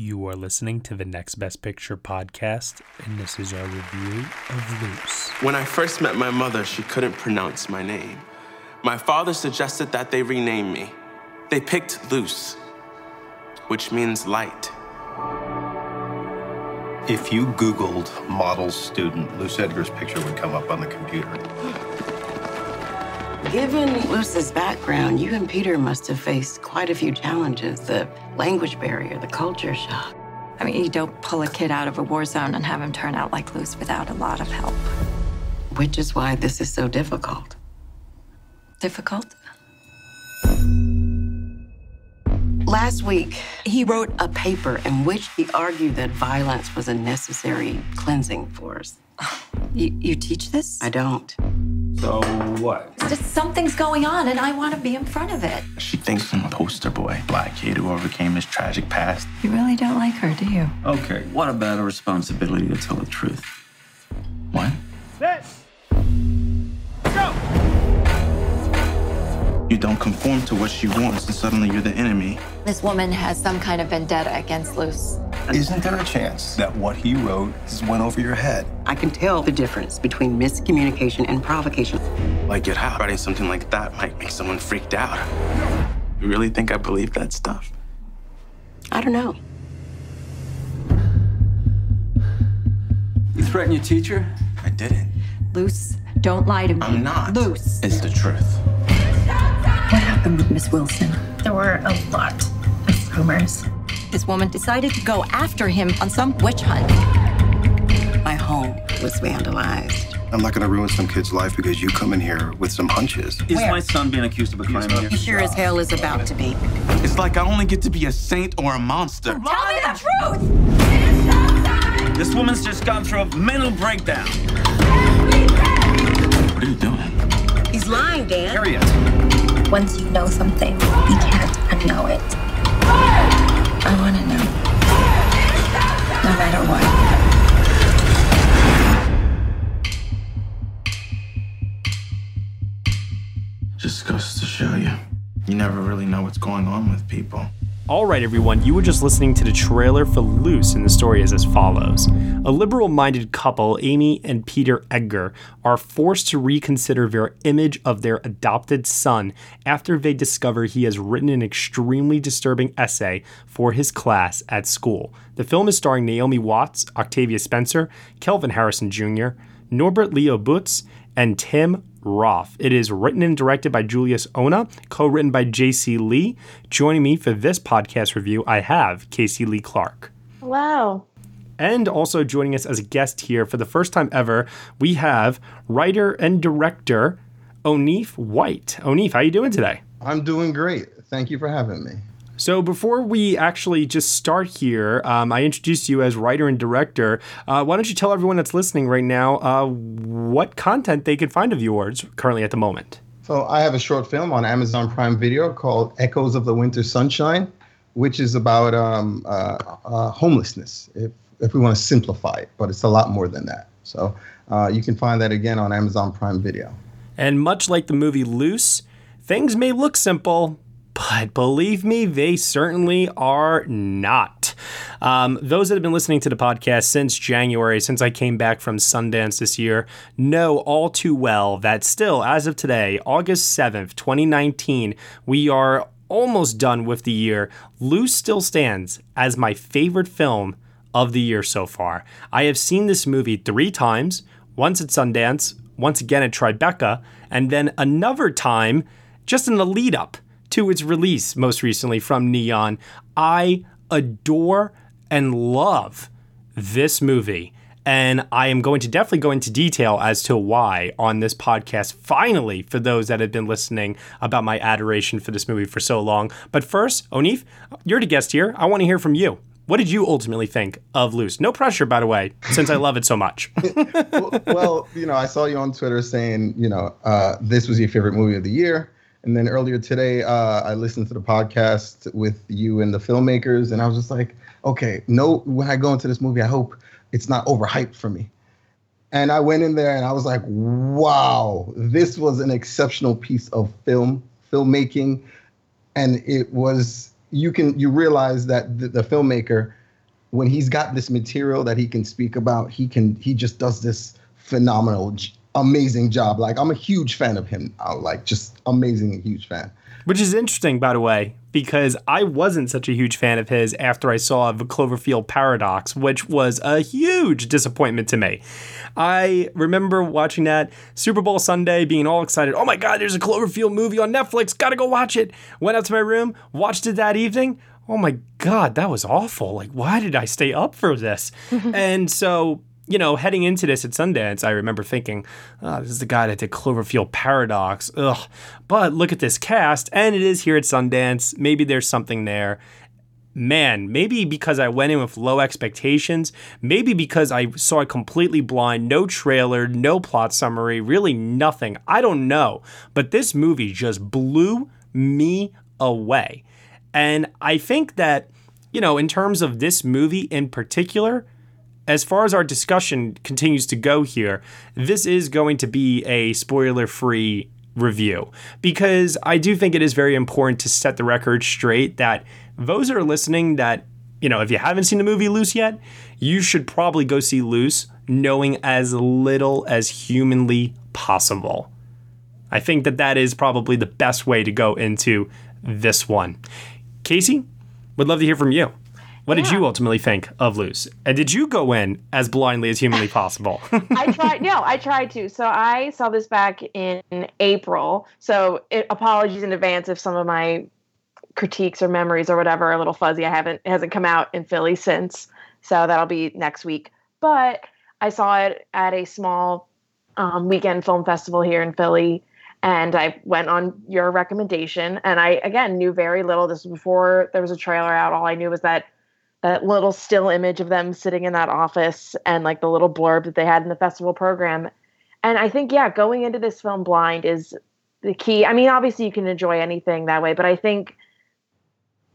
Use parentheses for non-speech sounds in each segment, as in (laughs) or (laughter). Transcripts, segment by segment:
You are listening to the Next Best Picture podcast, and this is our review of Luce. When I first met my mother, she couldn't pronounce my name. My father suggested that they rename me. They picked Luce, which means light. If you Googled model student, Luce Edgar's picture would come up on the computer. Given Luce's background, you and Peter must have faced quite a few challenges the language barrier, the culture shock. I mean, you don't pull a kid out of a war zone and have him turn out like Luce without a lot of help. Which is why this is so difficult. Difficult? Last week, he wrote a paper in which he argued that violence was a necessary cleansing force. (sighs) You, you teach this? I don't. So what? Just something's going on, and I want to be in front of it. She thinks I'm a poster boy, black kid who overcame his tragic past. You really don't like her, do you? Okay, what about a responsibility to tell the truth? What? Set. You don't conform to what she wants, and suddenly you're the enemy. This woman has some kind of vendetta against Luce. Isn't there a chance that what he wrote just went over your head? I can tell the difference between miscommunication and provocation. Like, get how writing something like that might make someone freaked out. You really think I believe that stuff? I don't know. You threaten your teacher? I didn't. Luce, don't lie to me. I'm not. Luce. It's the truth. What happened with Miss Wilson? There were a lot of rumors. This woman decided to go after him on some witch hunt. My home was vandalized. I'm not going to ruin some kid's life because you come in here with some hunches. Is my son being accused of a crime here? He sure as hell is about to be. It's like I only get to be a saint or a monster. Tell me the truth! This woman's just gone through a mental breakdown. What are you doing? He's lying, Dan. Harriet! Once you know something, you can't unknow it. I want to know. No matter what. Just goes to show you. You never really know what's going on with people. All right, everyone, you were just listening to the trailer for Luce, and the story is as follows. A liberal minded couple, Amy and Peter Edgar, are forced to reconsider their image of their adopted son after they discover he has written an extremely disturbing essay for his class at school. The film is starring Naomi Watts, Octavia Spencer, Kelvin Harrison Jr., Norbert Leo Butz, and Tim Roth. It is written and directed by Julius Onah, co written by J.C. Lee. Joining me for this podcast review, I have Casey Lee Clark. Wow. And also joining us as a guest here for the first time ever, we have writer and director Oneef White. Oneef, how are you doing today? I'm doing great. Thank you for having me. So before we actually just start here, um, I introduced you as writer and director. Uh, why don't you tell everyone that's listening right now uh, what content they can find of yours currently at the moment? So I have a short film on Amazon Prime Video called Echoes of the Winter Sunshine, which is about um, uh, uh, homelessness, if, if we want to simplify it, but it's a lot more than that. So uh, you can find that again on Amazon Prime Video. And much like the movie Luce, things may look simple, but believe me, they certainly are not. Um, those that have been listening to the podcast since January, since I came back from Sundance this year, know all too well that still, as of today, August 7th, 2019, we are almost done with the year. Luce still stands as my favorite film of the year so far. I have seen this movie three times once at Sundance, once again at Tribeca, and then another time just in the lead up to its release most recently from Neon. I adore and love this movie. And I am going to definitely go into detail as to why on this podcast, finally, for those that have been listening about my adoration for this movie for so long. But first, Oneef, you're the guest here. I want to hear from you. What did you ultimately think of Luce? No pressure, by the way, since I love it so much. (laughs) well, well, you know, I saw you on Twitter saying, you know, uh, this was your favorite movie of the year. And then earlier today, uh, I listened to the podcast with you and the filmmakers, and I was just like, okay, no, when I go into this movie, I hope it's not overhyped for me. And I went in there and I was like, wow, this was an exceptional piece of film, filmmaking. And it was, you can, you realize that the, the filmmaker when he's got this material that he can speak about, he can he just does this phenomenal, amazing job. Like I'm a huge fan of him. i like just amazing, huge fan. Which is interesting, by the way, because I wasn't such a huge fan of his after I saw the Cloverfield Paradox, which was a huge disappointment to me. I remember watching that Super Bowl Sunday, being all excited. Oh my God, there's a Cloverfield movie on Netflix. Gotta go watch it. Went out to my room, watched it that evening. Oh my God, that was awful. Like, why did I stay up for this? (laughs) and so you know, heading into this at Sundance, I remember thinking, oh, this is the guy that did Cloverfield Paradox. Ugh. But look at this cast, and it is here at Sundance. Maybe there's something there. Man, maybe because I went in with low expectations, maybe because I saw it completely blind, no trailer, no plot summary, really nothing. I don't know. But this movie just blew me away. And I think that, you know, in terms of this movie in particular, as far as our discussion continues to go here, this is going to be a spoiler free review because I do think it is very important to set the record straight that those that are listening that you know if you haven't seen the movie Luce yet, you should probably go see Luce knowing as little as humanly possible. I think that that is probably the best way to go into this one. Casey, would love to hear from you. What yeah. did you ultimately think of Luce? And did you go in as blindly as humanly (laughs) possible? I tried. No, I tried to. So I saw this back in April. So it, apologies in advance if some of my critiques or memories or whatever are a little fuzzy. I haven't it hasn't come out in Philly since. So that'll be next week. But I saw it at a small um, weekend film festival here in Philly and I went on your recommendation. And I again knew very little. This was before there was a trailer out. All I knew was that that little still image of them sitting in that office and like the little blurb that they had in the festival program. And I think, yeah, going into this film blind is the key. I mean, obviously you can enjoy anything that way, but I think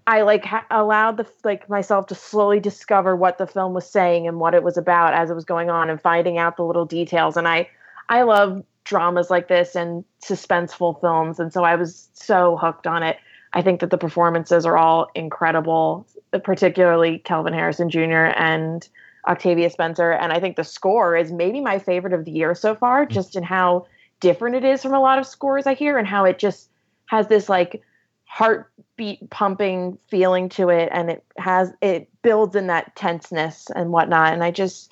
I like ha- allowed the like myself to slowly discover what the film was saying and what it was about as it was going on and finding out the little details. And I I love dramas like this and suspenseful films, and so I was so hooked on it. I think that the performances are all incredible, particularly Kelvin Harrison Jr. and Octavia Spencer. And I think the score is maybe my favorite of the year so far, mm. just in how different it is from a lot of scores I hear and how it just has this like heartbeat pumping feeling to it and it has it builds in that tenseness and whatnot. And I just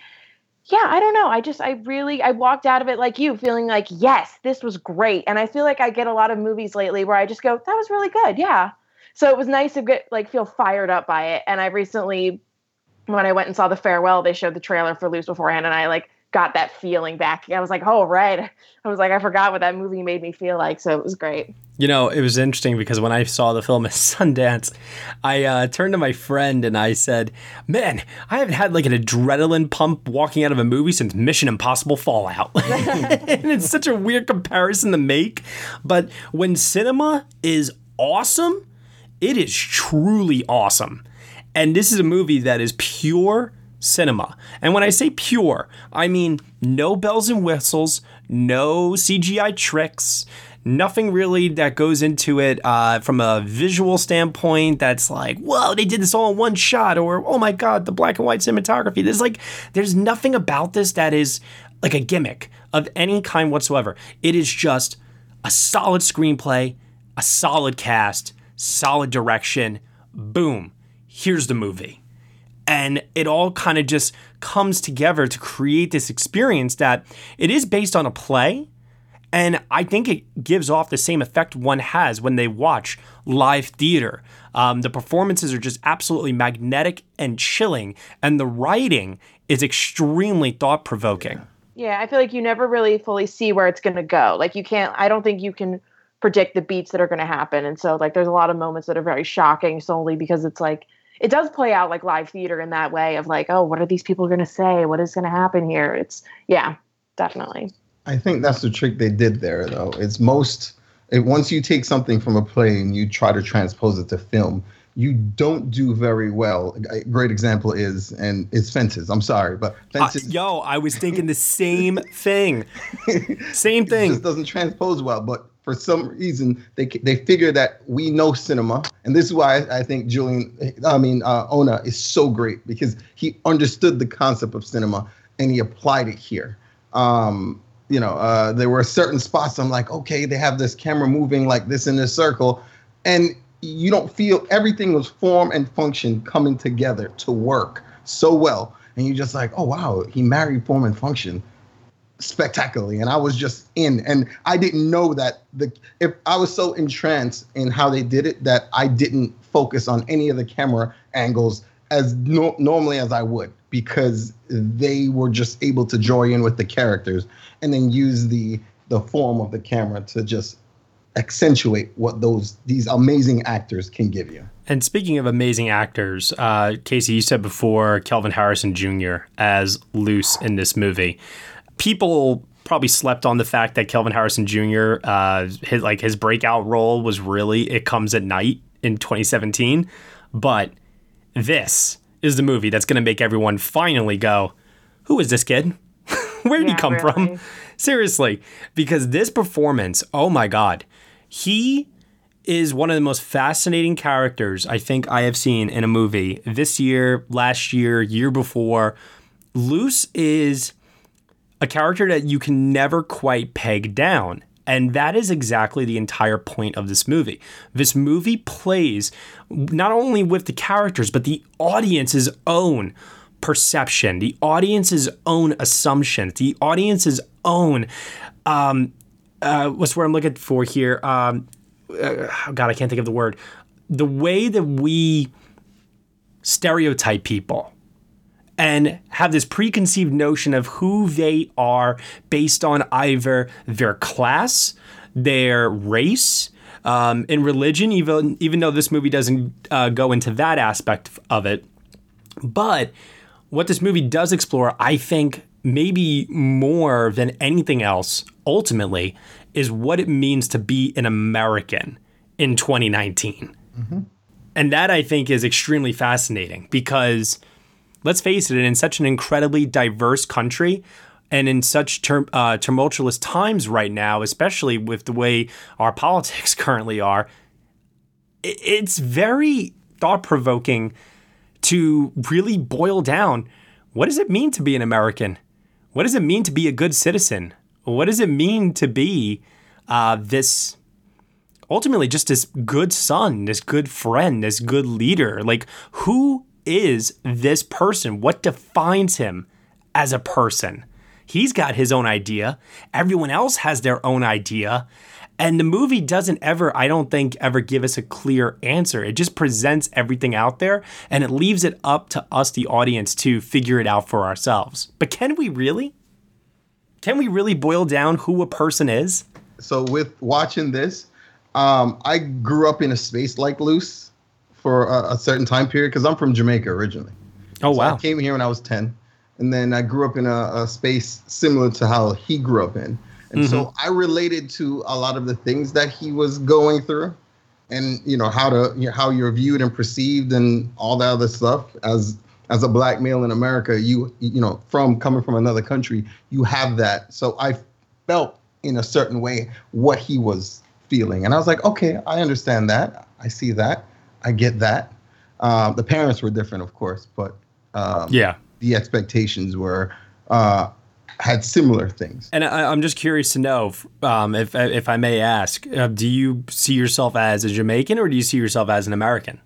yeah, I don't know. I just, I really, I walked out of it like you, feeling like, yes, this was great. And I feel like I get a lot of movies lately where I just go, that was really good. Yeah. So it was nice to get, like, feel fired up by it. And I recently, when I went and saw the farewell, they showed the trailer for Luce beforehand, and I like got that feeling back. I was like, oh, right. I was like, I forgot what that movie made me feel like. So it was great. You know, it was interesting because when I saw the film at (laughs) Sundance, I uh, turned to my friend and I said, Man, I haven't had like an adrenaline pump walking out of a movie since Mission Impossible Fallout. (laughs) and it's such a weird comparison to make. But when cinema is awesome, it is truly awesome. And this is a movie that is pure cinema. And when I say pure, I mean no bells and whistles, no CGI tricks, nothing really that goes into it uh, from a visual standpoint that's like, whoa, they did this all in one shot, or oh my god, the black and white cinematography. There's like, there's nothing about this that is like a gimmick of any kind whatsoever. It is just a solid screenplay, a solid cast, solid direction. Boom, here's the movie. And it all kind of just comes together to create this experience that it is based on a play. And I think it gives off the same effect one has when they watch live theater. Um, the performances are just absolutely magnetic and chilling, and the writing is extremely thought provoking. Yeah, I feel like you never really fully see where it's going to go. Like, you can't, I don't think you can predict the beats that are going to happen. And so, like, there's a lot of moments that are very shocking solely because it's like, it does play out like live theater in that way of like, oh, what are these people going to say? What is going to happen here? It's yeah, definitely. I think that's the trick they did there, though. It's most it, once you take something from a play and you try to transpose it to film, you don't do very well. A great example is and it's fences. I'm sorry, but fences. Uh, yo, I was thinking the same thing. (laughs) Same thing. just doesn't transpose well. But for some reason, they they figure that we know cinema, and this is why I think Julian, I mean uh, Onah, is so great because he understood the concept of cinema and he applied it here. Um, you know, uh, there were certain spots I'm like, okay, they have this camera moving like this in this circle, and you don't feel everything was form and function coming together to work so well. And you're just like, oh wow, he married form and function spectacularly. And I was just in. And I didn't know that the if I was so entranced in how they did it that I didn't focus on any of the camera angles as no, normally as I would because they were just able to join in with the characters and then use the the form of the camera to just accentuate what those these amazing actors can give you. And speaking of amazing actors, uh, Casey, you said before Kelvin Harrison Jr. as Luce in this movie. People probably slept on the fact that Kelvin Harrison Jr. Uh, his like his breakout role was really "It Comes at Night" in 2017, but this is the movie that's going to make everyone finally go, "Who is this kid? (laughs) Where did yeah, he come really. from?" (laughs) Seriously, because this performance, oh my god, he is one of the most fascinating characters I think I have seen in a movie this year, last year, year before. Luce is a character that you can never quite peg down. And that is exactly the entire point of this movie. This movie plays not only with the characters, but the audience's own perception, the audience's own assumptions, the audience's own um, uh, what's what I'm looking for here? Um, uh, God, I can't think of the word. The way that we stereotype people and have this preconceived notion of who they are based on either their class, their race, um, in religion, even even though this movie doesn't uh, go into that aspect of it. But what this movie does explore, I think, maybe more than anything else, ultimately, is what it means to be an American in 2019. Mm-hmm. And that I think is extremely fascinating because let's face it, in such an incredibly diverse country and in such uh, tumultuous times right now, especially with the way our (laughs) politics currently are, it's very thought provoking to really boil down what does it mean to be an American? What does it mean to be a good citizen? What does it mean to be uh, this ultimately just this good son, this good friend, this good leader? Like, who is this person? What defines him as a person? He's got his own idea. Everyone else has their own idea. And the movie doesn't ever, I don't think, ever give us a clear answer. It just presents everything out there and it leaves it up to us, the audience, to figure it out for ourselves. But can we really? Can we really boil down who a person is? So, with watching this, um, I grew up in a space like Luce for a, a certain time period because I'm from Jamaica originally. Oh, so wow. I came here when I was 10. And then I grew up in a, a space similar to how he grew up in. And mm-hmm. so I related to a lot of the things that he was going through and you know how to you know, how you're viewed and perceived and all that other stuff as as a black male in America you you know from coming from another country you have that. So I felt in a certain way what he was feeling. And I was like okay I understand that. I see that. I get that. Um, the parents were different of course but um, yeah. the expectations were uh, had similar things. And I, am just curious to know, um, if if I may ask, uh, do you see yourself as a Jamaican or do you see yourself as an American?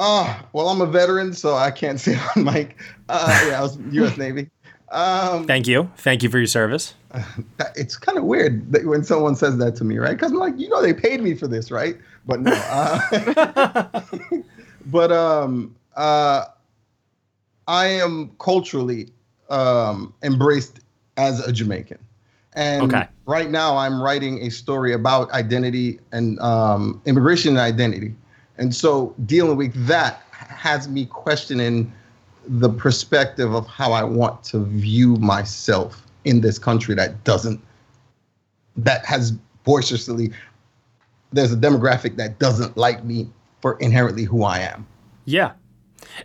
Uh, well, I'm a veteran, so I can't say (laughs) on mic. Uh, yeah, I was U.S. (laughs) Navy. Um, Thank you. Thank you for your service. It's kind of weird that when someone says that to me, right? Because I'm like, you know, they paid me for this, right? But no. Uh, (laughs) but um, uh, I am culturally um, embraced as a Jamaican. And okay. right now, I'm writing a story about identity and um, immigration and identity. And so dealing with that has me questioning the perspective of how I want to view myself in this country that doesn't, that has boisterously, there's a demographic that doesn't like me for inherently who I am. Yeah.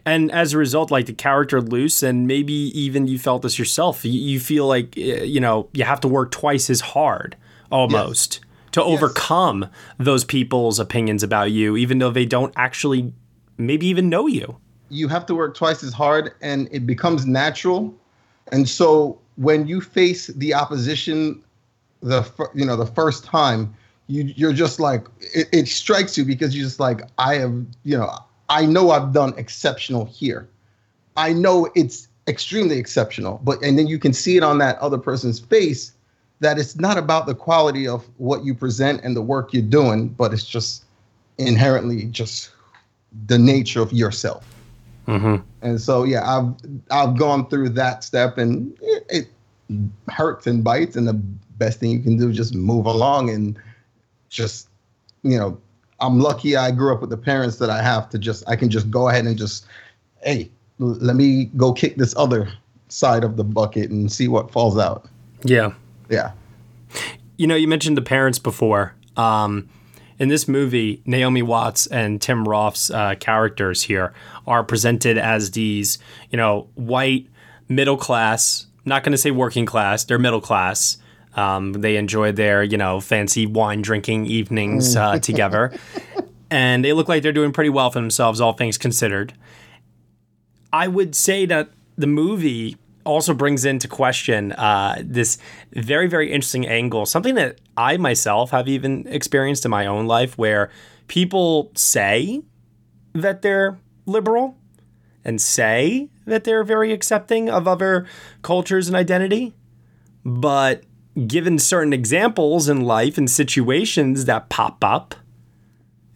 And as a result, like the character Luce, and maybe even you felt this yourself, you, you feel like, eh, you know, you have to work twice as hard almost to overcome those people's opinions about you, even though they don't actually maybe even know you. You have to work twice as hard and it becomes natural. And so when you face the opposition the fir- you know the first time you you're just like it, it strikes you because you're just like I have you know I know I've done exceptional here. I know it's extremely exceptional, but and then you can see it on that other person's face that it's not about the quality of what you present and the work you're doing, but it's just inherently just the nature of yourself. Mm-hmm. And so yeah, I've I've gone through that step and it, it hurts and bites and the best thing you can do is just move along and just you know i'm lucky i grew up with the parents that i have to just i can just go ahead and just hey let me go kick this other side of the bucket and see what falls out Yeah. Yeah You know, you mentioned the parents before. Um, in this movie, Naomi Watts and Tim Roth's uh, characters here are presented as these, you know, white, middle class, not going to say working class, they're middle class. Um, they enjoy their, you know, fancy wine drinking evenings uh, (laughs) together. And they look like they're doing pretty well for themselves, all things considered. I would say that the movie also brings into question uh, this very, very interesting angle, something that I myself have even experienced in my own life, where people say that they're liberal and say that they're very accepting of other cultures and identity, but given certain examples in life and situations that pop up,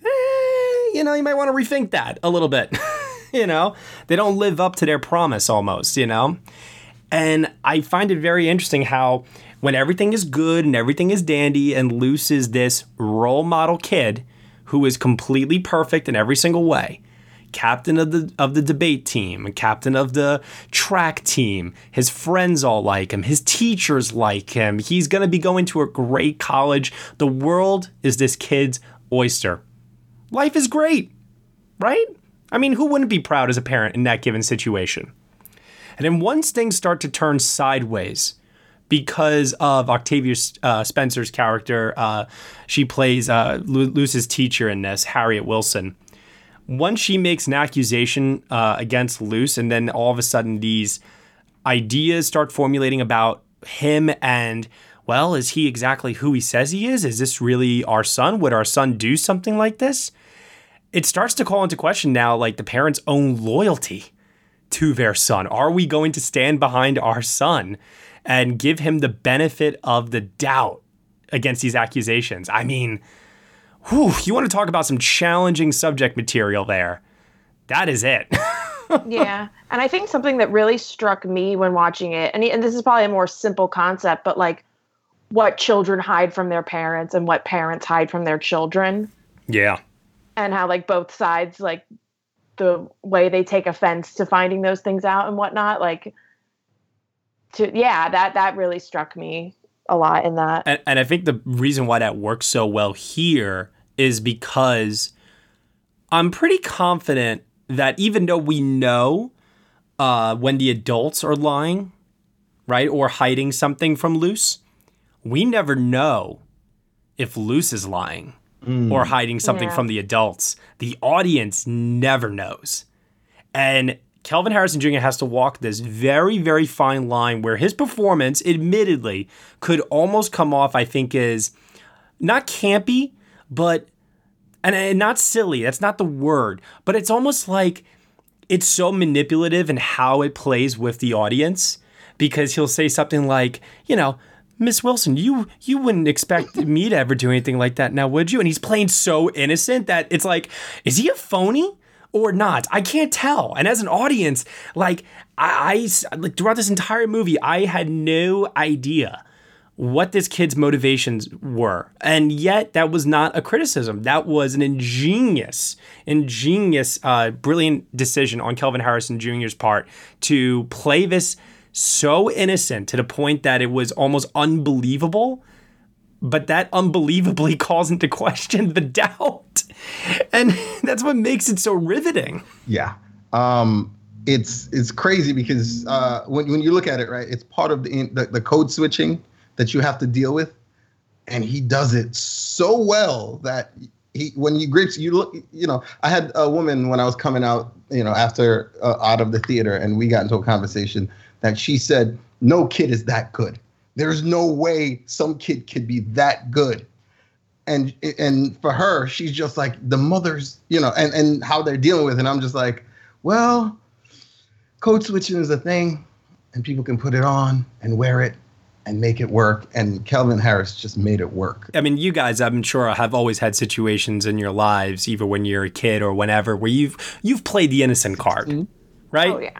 eh, you know, you might want to rethink that a little bit. (laughs) you know, they don't live up to their promise almost, you know? And I find it very interesting how when everything is good and everything is dandy and Luce is this role model kid who is completely perfect in every single way, captain of the of the debate team, captain of the track team. His friends all like him. His teachers like him. He's going to be going to a great college. The world is this kid's oyster. Life is great, right? I mean, who wouldn't be proud as a parent in that given situation? And then once things start to turn sideways because of Octavia uh, Spencer's character, uh, she plays uh, Luce's teacher in this, Harriet Wilson. Once she makes an accusation uh, against Luce, and then all of a sudden these ideas start formulating about him and well, is he exactly who he says he is? Is this really our son? Would our son do something like this? It starts to call into question now, like the parents' own loyalty to their son. Are we going to stand behind our son and give him the benefit of the doubt against these accusations? I mean, whew, you want to talk about some challenging subject material there. That is it. (laughs) yeah. And I think something that really struck me when watching it, and, and this is probably a more simple concept, but like what children hide from their parents and what parents hide from their children. Yeah. And how like both sides like the way they take offense to finding those things out and whatnot. Like to yeah, that that really struck me a lot in that. And, and I think the reason why that works so well here is because I'm pretty confident that even though we know uh, when the adults are lying, right, or hiding something from Luce, we never know if Luce is lying mm. or hiding something yeah. from the adults. The audience never knows. And Kelvin Harrison Jr. has to walk this very, very fine line where his performance, admittedly, could almost come off, I think, as not campy, but and, and not silly. That's not the word, but it's almost like it's so manipulative in how it plays with the audience because he'll say something like, you know, Miss Wilson, you you wouldn't expect (laughs) me to ever do anything like that now, would you? And he's playing so innocent that it's like, is he a phony or not? I can't tell. And as an audience, like I, I like throughout this entire movie, I had no idea what this kid's motivations were. And yet, that was not a criticism. That was an ingenious, ingenious, uh, brilliant decision on Kelvin Harrison Jr.'s part to play this so innocent to the point that it was almost unbelievable. but that unbelievably (laughs) calls into question the doubt. And (laughs) that's what makes it so riveting. Yeah. Um, it's it's crazy because uh, when when you look at it, right, it's part of the, the the code switching that you have to deal with, and he does it so well that he when you grips you look you know I had a woman when I was coming out you know after uh, out of the theater and we got into a conversation that she said no kid is that good. There's no way some kid could be that good. And and for her, she's just like the mothers, you know, and and how they're dealing with it. And I'm just like, well, code switching is a thing, and people can put it on and wear it and make it work. And Kelvin Harris just made it work. I mean, you guys, I'm sure, have always had situations in your lives, either when you're a kid or whenever, where you've you've played the innocent card, mm-hmm. right? Oh yeah.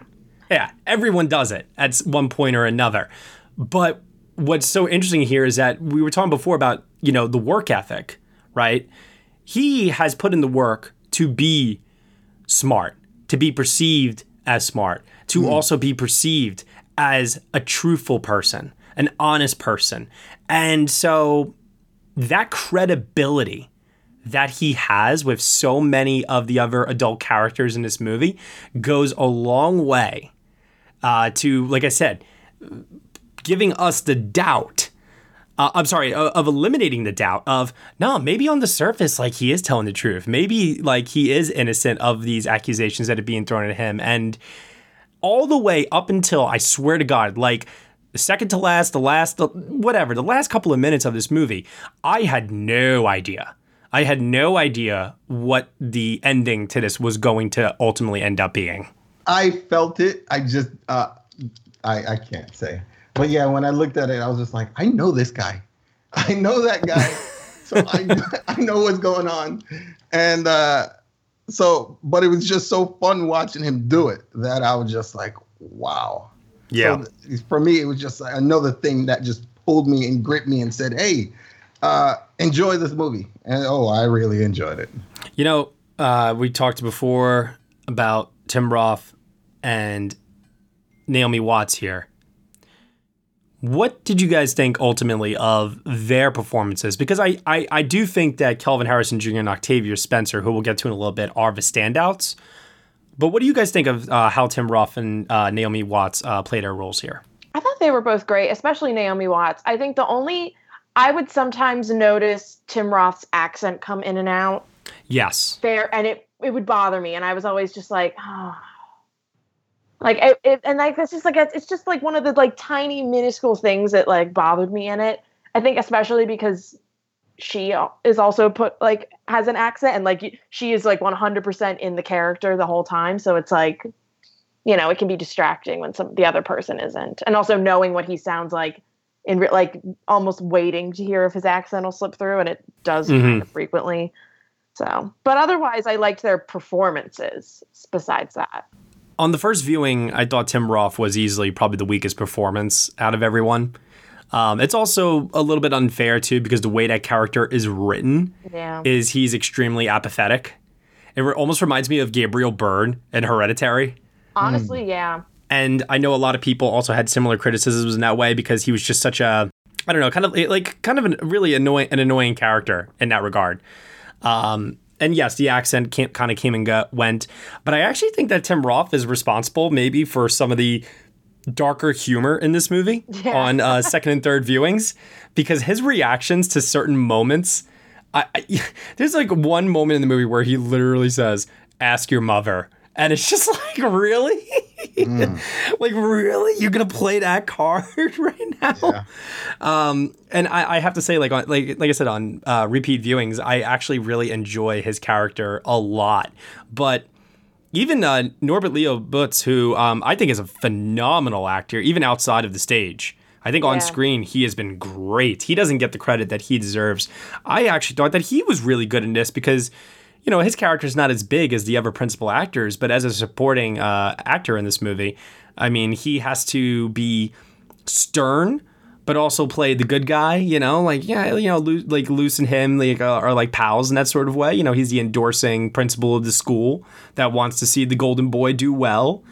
Yeah, everyone does it at one point or another. But what's so interesting here is that we were talking before about, you know, the work ethic, right? He has put in the work to be smart, to be perceived as smart, to hmm. also be perceived as a truthful person, an honest person. And so that credibility that he has with so many of the other adult characters in this movie goes a long way uh, to, like I said, giving us the doubt. Uh, I'm sorry, of, of eliminating the doubt of no, maybe on the surface, like he is telling the truth. Maybe like he is innocent of these accusations that are being thrown at him. And all the way up until I swear to God, like the second to last, the last, the, whatever, the last couple of minutes of this movie, I had no idea. I had no idea what the ending to this was going to ultimately end up being. I felt it. I just uh, I I can't say. But yeah, when I looked at it, I was just like, I know this guy. (laughs) I know that guy. (laughs) so I (laughs) I know what's going on. And uh so but it was just so fun watching him do it that I was just like, wow. Yeah. So for me, it was just another thing that just pulled me and gripped me and said, "Hey, uh, enjoy this movie." And oh, I really enjoyed it. You know, uh, we talked before about Tim Roth and Naomi Watts here. What did you guys think ultimately of their performances? Because I, I, I do think that Kelvin Harrison Jr. and Octavia Spencer, who we'll get to in a little bit, are the standouts. But what do you guys think of uh, how Tim Roth and uh, Naomi Watts uh, play their roles here? I thought they were both great, especially Naomi Watts. I think the only I would sometimes notice Tim Roth's accent come in and out Yes. there, and it it would bother me, and I was always just like, oh. Like it, it, and like it's just like it's just like one of the like tiny minuscule things that like bothered me in it. I think especially because she is also put like has an accent and like she is like 100% in the character the whole time. So it's like you know it can be distracting when some the other person isn't. And also knowing what he sounds like in re- like almost waiting to hear if his accent will slip through and it does mm-hmm. kind of frequently. So but otherwise i liked their performances besides that On the first viewing, I thought Tim Roth was easily probably the weakest performance out of everyone. Um, it's also a little bit unfair too because the way that character is written yeah is he's extremely apathetic. It re- almost reminds me of Gabriel Byrne in Hereditary. honestly yeah And I know a lot of people also had similar criticisms in that way because he was just such a, I don't know, kind of like kind of a really annoying, an annoying character in that regard. Um, and yes, the accent kind of came and went, but I actually think that Tim Roth is responsible maybe for some of the darker humor in this movie (laughs) Yeah. on uh, second and third viewings because his reactions to certain moments. I, I, (laughs) there's like one moment in the movie where he literally says, "Ask your mother," and it's just (laughs) like, really, (laughs) like really, you're gonna play that card (laughs) right now? Um, and I, I have to say, like, on, like, like I said on uh, repeat viewings, I actually really enjoy his character a lot, but even uh, Norbert Leo Butz, who um, I think is a phenomenal actor, even outside of the stage. I think on Yeah. screen he has been great. He doesn't get the credit that he deserves. I actually thought that he was really good in this because, you know, his character is not as big as the other principal actors, but as a supporting uh, actor in this movie, I mean, he has to be stern, but also play the good guy. You know, like yeah, you know, like Luce and him like uh, are like pals in that sort of way. You know, he's the endorsing principal of the school that wants to see the golden boy do well.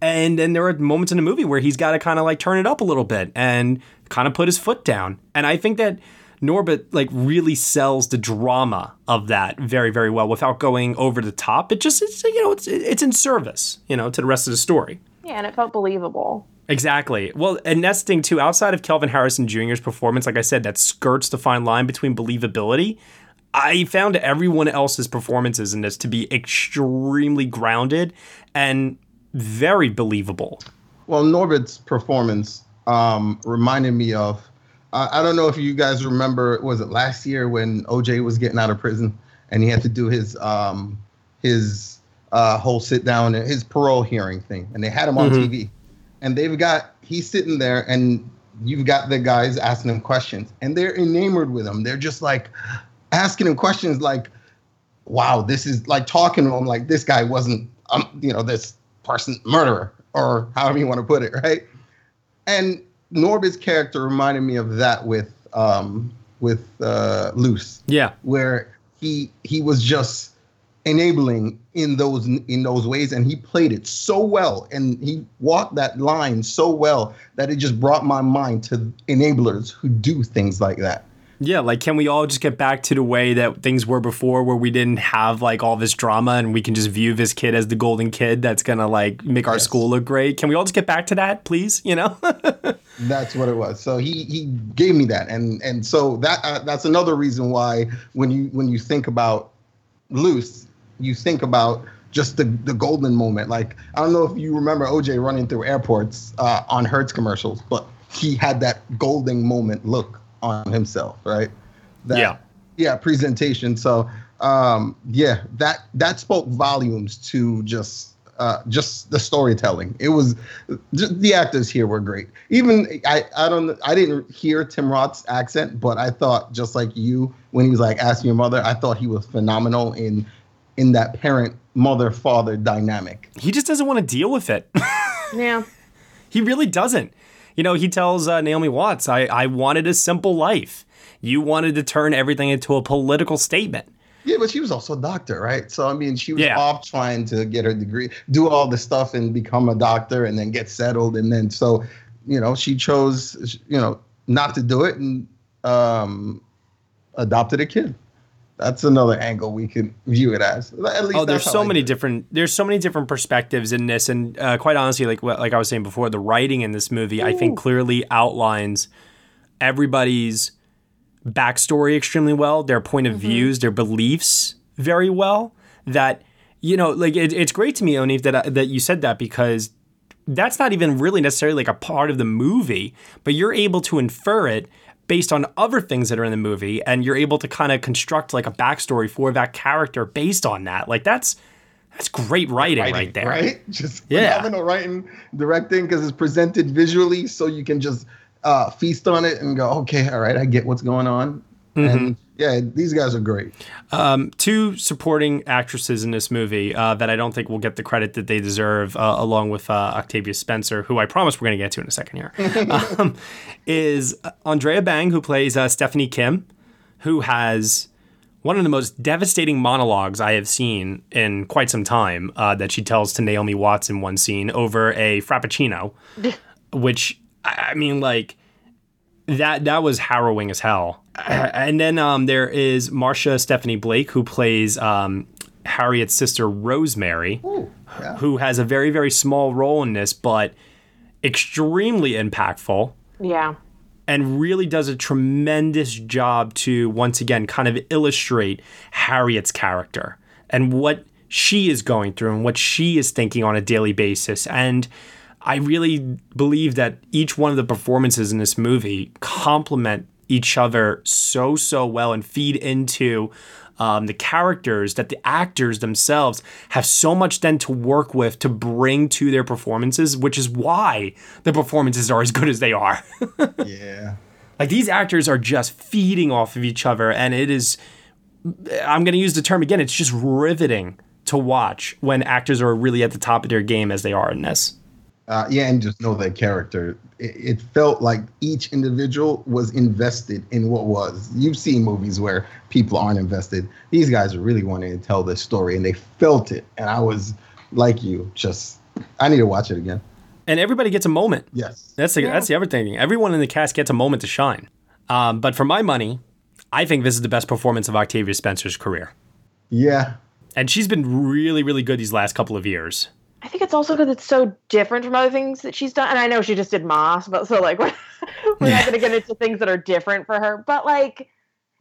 And then there are moments in the movie where he's got to kind of like turn it up a little bit and kind of put his foot down. And I think that Norbert like really sells the drama of that very very well without going over the top. It just it's you know it's it's in service you know to the rest of the story. Yeah, and it felt believable. Exactly. Well, and that's the thing too. Outside of Kelvin Harrison Jr.'s performance, like I said, that skirts the fine line between believability. I found everyone else's performances in this to be extremely grounded and very believable. Well, Norbert's performance um, reminded me of. I, I don't know if you guys remember. Was it last year when OJ was getting out of prison and he had to do his um, his uh, whole sit down, his parole hearing thing, and they had him on Mhm. TV, and they've got he's sitting there, and you've got the guys asking him questions, and they're enamored with him. They're just like asking him questions like, "Wow, this is like talking to him like this guy wasn't, um, you know, this person murderer or however you want to put it, right?" And Norbert's character reminded me of that with um, with uh, Luce Yeah. where he he was just enabling in those in those ways and he played it so well and he walked that line so well that it just brought my mind to enablers who do things like that Yeah, like can we all just get back to the way that things were before where we didn't have like all this drama and we can just view this kid as the golden kid that's going to like make our school look great? Can we all just get back to that, please, you know? (laughs) that's what it was. So he he gave me that. And and so that uh, that's another reason why when you when you think about Luce you think about just the the golden moment. Like i don't know if you remember oj running through airports uh, on hertz commercials but he had that golden moment look on himself right that, Yeah. yeah presentation so um yeah that that spoke volumes to just uh, just the storytelling. It was just, the actors here were great. Even I, I don't, I didn't hear Tim Roth's accent, but I thought just like you when he was like asking your mother, I thought he was phenomenal in in that parent mother father dynamic. he just doesn't want to deal with it. (laughs) Yeah. He really doesn't. You know, he tells uh, Naomi Watts, I, I wanted a simple life. You wanted to turn everything into a political statement. Yeah, but she was also a doctor, right? So I mean, she was Yeah. off trying to get her degree, do all the stuff, and become a doctor, and then get settled, and then so, you know, she chose, you know, not to do it and um, adopted a kid. That's another angle we could view it as. At least oh, there's so many different there's so many different perspectives in this, and uh, quite honestly, like like I was saying before, the writing in this movie I think clearly outlines everybody's backstory extremely well, their point of views, their beliefs very well. That you know, like it, it's great to me, Onif, that I- that you said that because that's not even really necessarily like a part of the movie, but you're able to infer it based on other things that are in the movie, and you're able to kind of construct like a backstory for that character based on that. Like that's that's great writing, right there. right? (laughs) Just Yeah. phenomenal writing, directing, because it's presented visually, so you can just uh, feast on it and go, okay, all right, I get what's going on. Mm-hmm. And yeah, these guys are great. Um, two supporting actresses in this movie uh, that I don't think will get the credit that they deserve, uh, along with uh, Octavia Spencer, who I promise we're going to get to in a second here, (laughs) um, is Andrea Bang, who plays uh, Stephanie Kim, who has one of the most devastating monologues I have seen in quite some time uh, that she tells to Naomi Watts in one scene over a Frappuccino, (laughs) which, I I mean, like, that that was harrowing as hell. (clears throat) And then um, there is Marcia Stephanie Blake, who plays um, Harriet's sister Rosemary, who has a very very small role in this, but extremely impactful Yeah. and really does a tremendous job to once again kind of illustrate Harriet's character and what she is going through and what she is thinking on a daily basis. And I really believe that each one of the performances in this movie complement each other so, so well and feed into um, the characters that the actors themselves have so much then to work with to bring to their performances, which is why the performances are as good as they are. (laughs) yeah. Like these actors are just feeding off of each other, and it is. I'm going to use the term again. It's just riveting to watch when actors are really at the top of their game as they are in this. Uh, yeah, and just know their character. It, it felt like each individual was invested in what was. You've seen movies where people aren't invested. These guys are really wanting to tell this story, and they felt it. And I was like you, just I need to watch it again. And everybody gets a moment. Yes. That's the, that's the other thing. Everyone in the cast gets a moment to shine. Um, but for my money, I think this is the best performance of Octavia Spencer's career. Yeah. And she's been really, really good these last couple of years. I think it's also because it's so different from other things that she's done. And I know she just did Moss, but so like (laughs) we're, we're not going to get into things that are different for her. But like,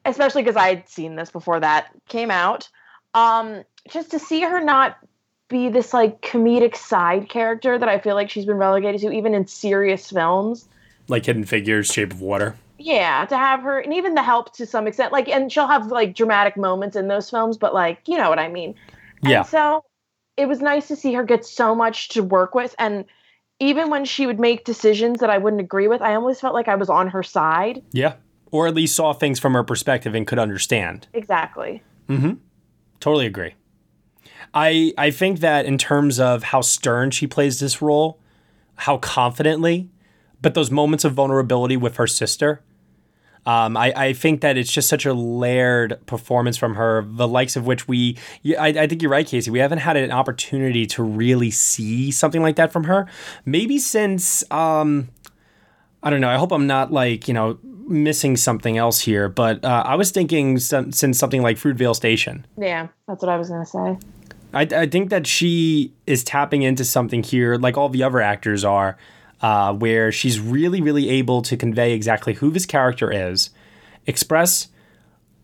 especially because I had seen this before that came out. Um, just to see her not be this like comedic side character that I feel like she's been relegated to, even in serious films. Like Hidden Figures, Shape of Water. Yeah, to have her, and even the help to some extent, like, and she'll have like dramatic moments in those films, but like, you know what I mean. Yeah. And so it was nice to see her get so much to work with, and even when she would make decisions that I wouldn't agree with, I always felt like I was on her side. Yeah. Or at least saw things from her perspective and could understand. Exactly. Mm-hmm. Totally agree. I I think that in terms of how stern she plays this role, how confidently, but those moments of vulnerability with her sister, um, I, I think that it's just such a layered performance from her, the likes of which we, I, I think you're right, Casey. We haven't had an opportunity to really see something like that from her. Maybe since, um, I don't know. I hope I'm not like, you know, missing something else here, but uh, I was thinking some, since something like Fruitvale Station. Yeah, that's what I was gonna say. I, I think that she is tapping into something here, like all the other actors are, uh, where she's really, really able to convey exactly who this character is, express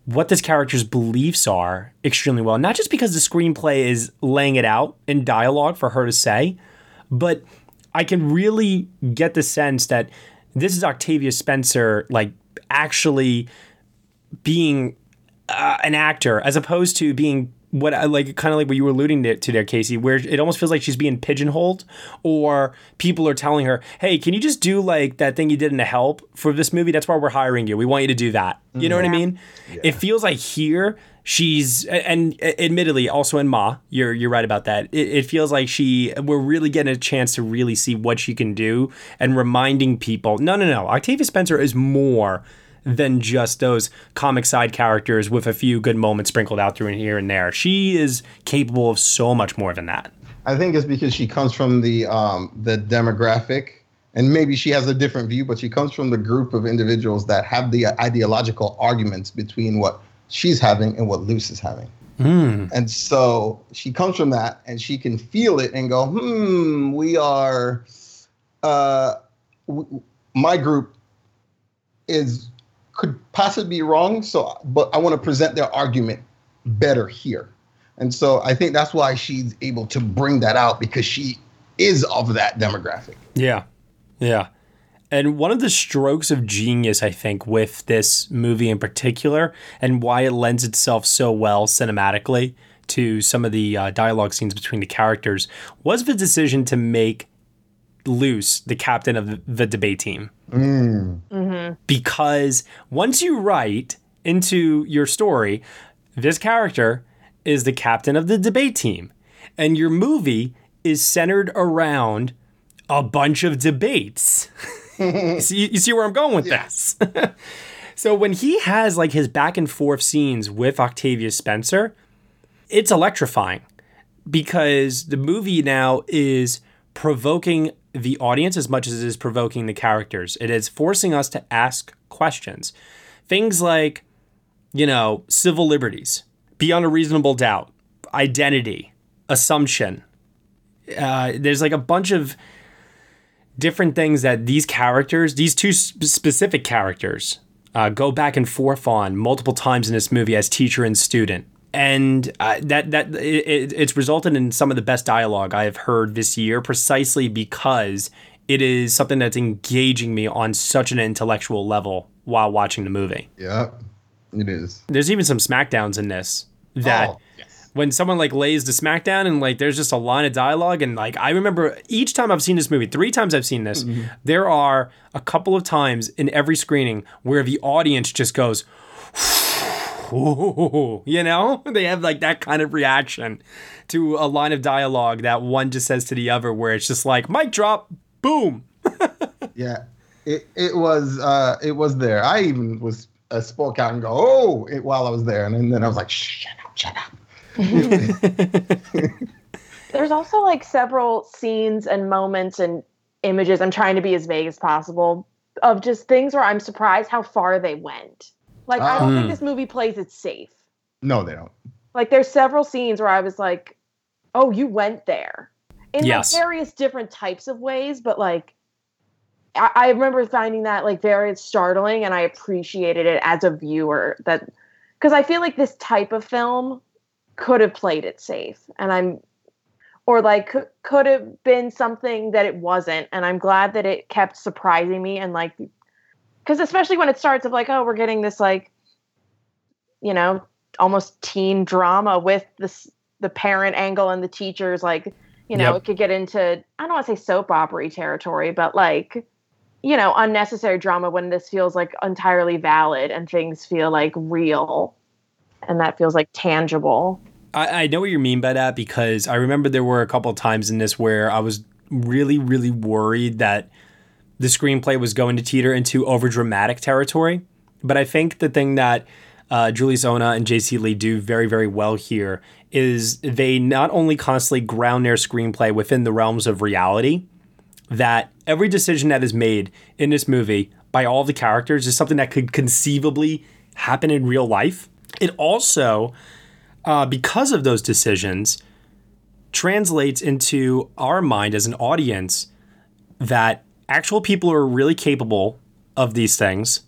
what this character's beliefs are extremely well. Not just because the screenplay is laying it out in dialogue for her to say, but I can really get the sense that this is Octavia Spencer, like actually being uh, an actor as opposed to being what I like, kind of like what you were alluding to, to there, Casey, where it almost feels like she's being pigeonholed, or people are telling her, "Hey, can you just do like that thing you did in the Help for this movie? That's why we're hiring you. We want you to do that." You know what I mm-hmm. mean? It feels like here she's, and admittedly, also in Ma, you're you're right about that. It, it feels like she, we're really getting a chance to really see what she can do, and reminding people, no, no, no, Octavia Spencer is more than just those comic side characters with a few good moments sprinkled out through and here and there. She is capable of so much more than that. I think it's because she comes from the um, the demographic, and maybe she has a different view, but she comes from the group of individuals that have the ideological arguments between what she's having and what Luce is having. Mm. And so she comes from that, and she can feel it and go, "Hmm, we are." Uh, w- my group is could possibly be wrong. So, but I want to present their argument better here. And so I think that's why she's able to bring that out because she is of that demographic. Yeah. Yeah. And one of the strokes of genius, I think, with this movie in particular, and why it lends itself so well cinematically to some of the uh, dialogue scenes between the characters, was the decision to make Luce the captain of the, the debate team. Mm. Mm-hmm. Because once you write into your story, this character is the captain of the debate team, and your movie is centered around a bunch of debates. you, (laughs) see, you see where I'm going with this? (laughs) so when he has like his back and forth scenes with Octavia Spencer, it's electrifying because the movie now is provoking the audience as much as it is provoking the characters. It is forcing us to ask questions. Things like, you know, civil liberties, beyond a reasonable doubt, identity, assumption. Uh, there's like a bunch of different things that these characters, these two sp- specific characters, uh, go back and forth on multiple times in this movie as teacher and student. And uh, that that it, it's resulted in some of the best dialogue I have heard this year, precisely because it is something that's engaging me on such an intellectual level while watching the movie. Yeah, it is. There's even some smackdowns in this that Oh, when someone like lays the smackdown and like there's just a line of dialogue and like I remember each time I've seen this movie, three times I've seen this, there are a couple of times in every screening where the audience just goes, (laughs) you know, they have like that kind of reaction to a line of dialogue that one just says to the other, where it's just like mic drop, boom. (laughs) Yeah, it it was uh it was there. I even was uh, spoke out and go oh it, while I was there, and then, then I was like shut up, shut up. (laughs) There's also like several scenes and moments and images. I'm trying to be as vague as possible of just things where I'm surprised how far they went. Like I don't Ah. think this movie plays it safe. No, they don't. Like there's several scenes where I was like, "Oh, you went there," in Yes. like various different types of ways. But like, I, I remember finding that like very startling, and I appreciated it as a viewer. That because I feel like this type of film could have played it safe, and I'm or like could, could have been something that it wasn't, and I'm glad that it kept surprising me and like because especially when it starts of like, oh, we're getting this like, you know, almost teen drama with this the parent angle and the teachers like you know Yep. it could get into i don't want to say soap opera territory but like you know unnecessary drama when this feels like entirely valid and things feel like real and that feels like tangible I, I know what you mean by that because I remember there were a couple of times in this where I was really, really worried that the screenplay was going to teeter into overdramatic territory. But I think the thing that uh, Julius Onah and JC Lee do very, very well here is they not only constantly ground their screenplay within the realms of reality, that every decision that is made in this movie by all the characters is something that could conceivably happen in real life. It also, uh, because of those decisions, translates into our mind as an audience that actual people who are really capable of these things.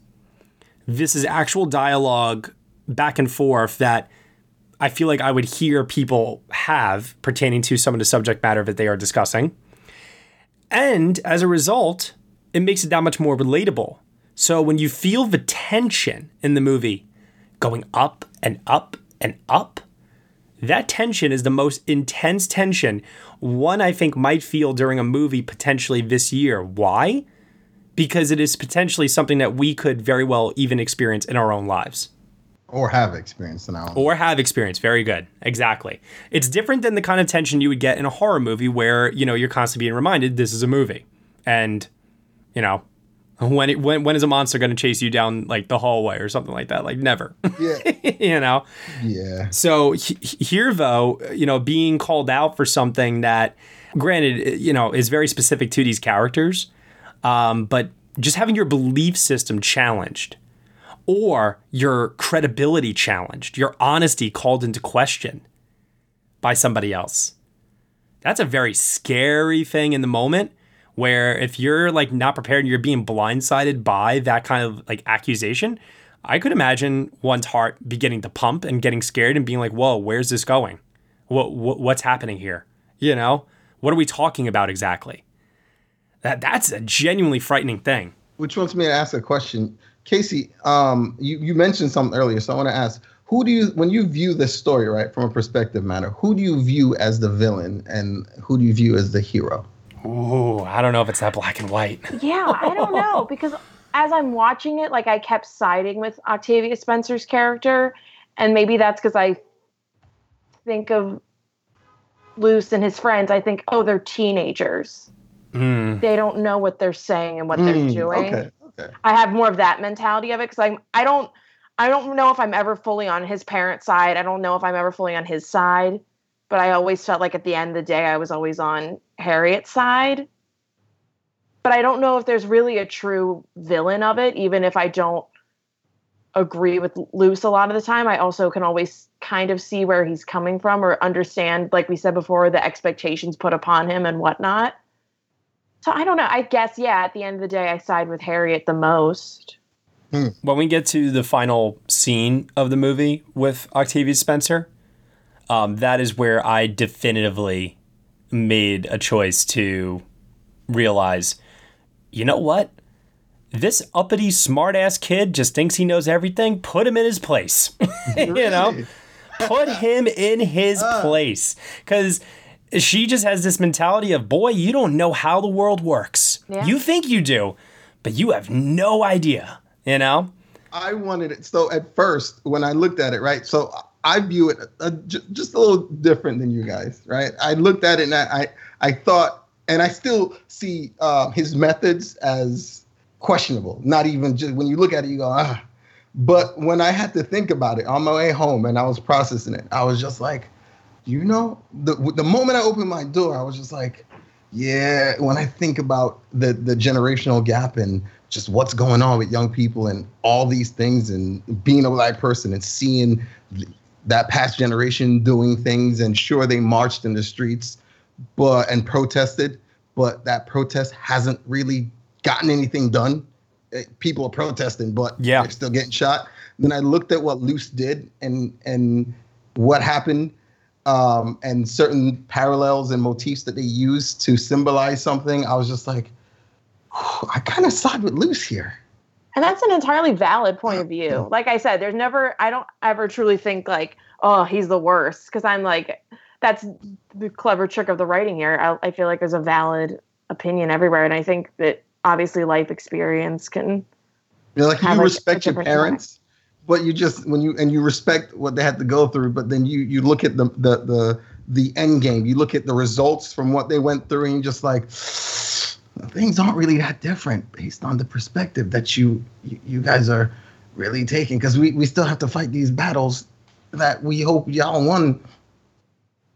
This is actual dialogue back and forth that I feel like I would hear people have pertaining to some of the subject matter that they are discussing. And as a result, it makes it that much more relatable. So when you feel the tension in the movie going up and up and up, that tension is the most intense tension one I think might feel during a movie potentially this year. Why? Because it is potentially something that we could very well even experience in our own lives Or have experience now. or have experienced. Very good. Exactly. It's different than the kind of tension you would get in a horror movie where, you know, you're constantly being reminded this is a movie. And, you know, when it, when when is a monster going to chase you down like the hallway or something like that? Like never. Yeah. (laughs) you know. Yeah. So he- here, though, you know, being called out for something that, granted, you know, is very specific to these characters, um, but just having your belief system challenged or your credibility challenged, your honesty called into question by somebody else. That's a very scary thing in the moment where if you're like not prepared and you're being blindsided by that kind of like accusation, I could imagine one's heart beginning to pump and getting scared and being like, "Whoa, where's this going? What, what what's happening here? You know, what are we talking about exactly?" That that's a genuinely frightening thing. Which wants me to ask a question. Casey, um, you, you mentioned something earlier, so I want to ask who do you, when you view this story, right, from a perspective matter, who do you view as the villain and who do you view as the hero? Ooh, I don't know if it's that black and white. (laughs) yeah i don't know (laughs) because as i'm watching it like i kept siding with octavia spencer's character and maybe that's because i think of luce and his friends i think oh they're teenagers Mm. they don't know what they're saying and what they're Mm, doing Okay. Okay. i have more of that mentality of it because i'm i don't i don't know if i'm ever fully on his parents side i don't know if i'm ever fully on his side but i always felt like at the end of the day i was always on harriet's side but I don't know if there's really a true villain of it, even if I don't agree with Luce a lot of the time. I also can always kind of see where he's coming from or understand, like we said before, the expectations put upon him and whatnot. So I don't know. I guess, yeah, at the end of the day, I side with Harriet the most. Hmm. when we get to the final scene of the movie with Octavia Spencer, um, that is where I definitively made a choice to realize, you know what? This uppity, smartass kid just thinks he knows everything. Put him in his place. (laughs) you know, put him in his place because she just has this mentality of, boy, you don't know how the world works. Yeah. You think you do, but you have no idea. You know. I wanted it. So at first, when I looked at it, right? So I view it uh, just a little different than you guys, right? I looked at it and I, I, I thought, and I still see uh, his methods as questionable. Not even just when you look at it, you go, ah. But when I had to think about it on my way home and I was processing it, I was just like, you know, the the moment I opened my door, I was just like, yeah, when I think about the the generational gap and just what's going on with young people and all these things and being a black person and seeing that past generation doing things and sure they marched in the streets but and protested but that protest hasn't really gotten anything done Eh, people are protesting but yeah. they're still getting shot then i looked at what luce did and and what happened um, and certain parallels and motifs that they used to symbolize something i was just like I kind of side with Luce here. And that's an entirely valid point of (laughs) view. Like I said, there's never, I don't ever truly think like, oh, he's the worst. Cause I'm like, that's the clever trick of the writing here. I, I feel like there's a valid opinion everywhere. And I think that obviously life experience can. You know, like you respect your parents, but you just, when you, and you respect what they had to go through, but then you, you look at the, the, the, the end game, you look at the results from what they went through and you're just like, things aren't really that different based on the perspective that you you, you guys are really taking because we, we still have to fight these battles that we hope y'all won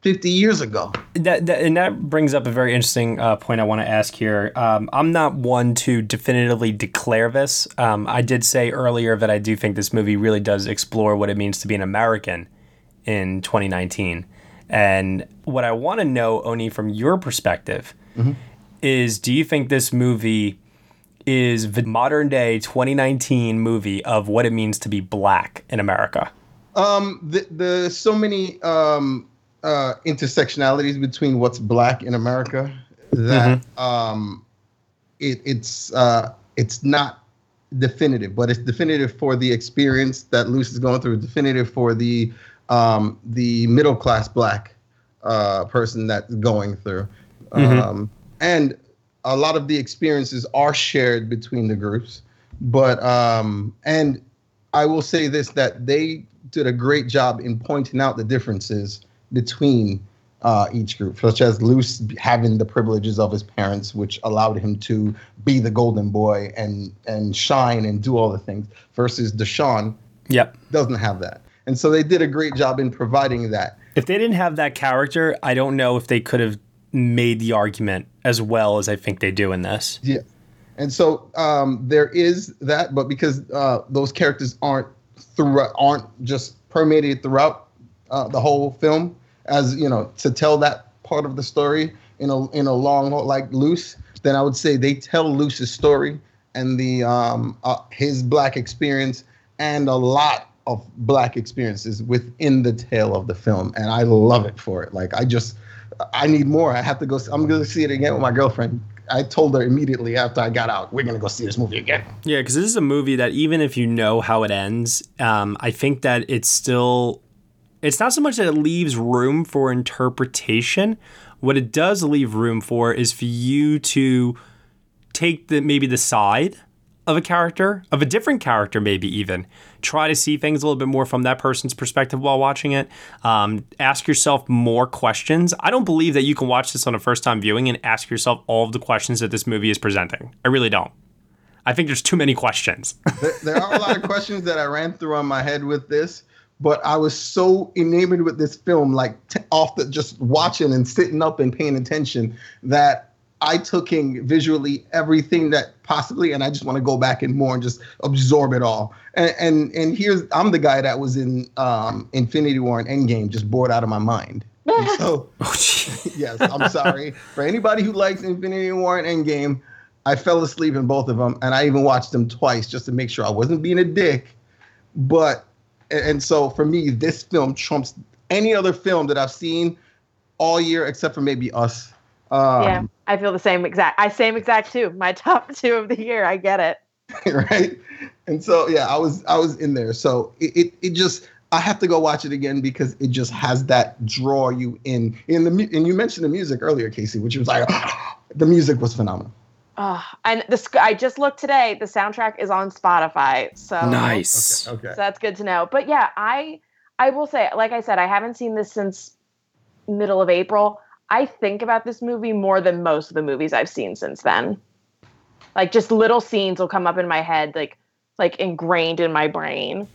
50 years ago. That, that, and that brings up a very interesting uh, point I want to ask here. Um, I'm not one to definitively declare this. Um, I did say earlier that I do think this movie really does explore what it means to be an American in 2019. And what I want to know, Oni, from your perspective, mm-hmm is do you think this movie is the modern day 2019 movie of what it means to be black in America? Um, the, the so many um, uh, intersectionalities between what's black in America that mm-hmm. um, it, it's uh, it's not definitive, but it's definitive for the experience that Luce is going through. Definitive for the um, the middle class black uh, person that's going through. Mm-hmm. Um, and a lot of the experiences are shared between the groups but um and i will say this that they did a great job in pointing out the differences between uh, each group, such as Luce having the privileges of his parents, which allowed him to be the golden boy and and shine and do all the things, versus Deshaun, yep, doesn't have that. And so they did a great job in providing that. If they didn't have that character, I don't know if they could have made the argument as well as I think they do in this. Yeah. And so um, there is that, but because uh, those characters aren't throughout, aren't just permeated throughout uh, the whole film, as you know, to tell that part of the story in a in a long like loose, then I would say they tell Luce's story and the um, uh, his black experience and a lot of black experiences within the tale of the film, and I love it for it. Like I just I need more. I have to go. I'm going to see it again with my girlfriend. I told her immediately after I got out, we're going to go see this movie again. Yeah, because this is a movie that even if you know how it ends, um, I think that it's still. It's not so much that it leaves room for interpretation. What it does leave room for is for you to take the maybe the side of a character, of a different character, maybe even. Try to see things a little bit more from that person's perspective while watching it. Um, ask yourself more questions. I don't believe that you can watch this on a first time viewing and ask yourself all of the questions that this movie is presenting. I really don't. I think there's too many questions. (laughs) there, are a lot of questions that I ran through on my head with this, but I was so enamored with this film, like t- off the just watching and sitting up and paying attention, that I took in visually everything that possibly, and I just want to go back and more and just absorb it all. And and and here's I'm the guy that was in um, Infinity War and Endgame, just bored out of my mind. (laughs) so oh, (laughs) yes, I'm sorry for anybody who likes Infinity War and Endgame. I fell asleep in both of them, and I even watched them twice just to make sure I wasn't being a dick. But and so for me, this film trumps any other film that I've seen all year except for maybe Us. Um, yeah, I feel the same exact. I same exact too. My (laughs) top two of the year. I get it. (laughs) right, and so yeah, I was I was in there. So it, it, it just I have to go watch it again because it just has that draw you in. In the and you mentioned the music earlier, Casey, which was like (gasps) the music was phenomenal. Uh, and the I just looked today. The soundtrack is on Spotify. So nice. Okay, okay. So that's good to know. But yeah, I I will say, like I said, I haven't seen this since middle of April. I think about this movie more than most of the movies I've seen since then. Like just little scenes will come up in my head, like like ingrained in my brain.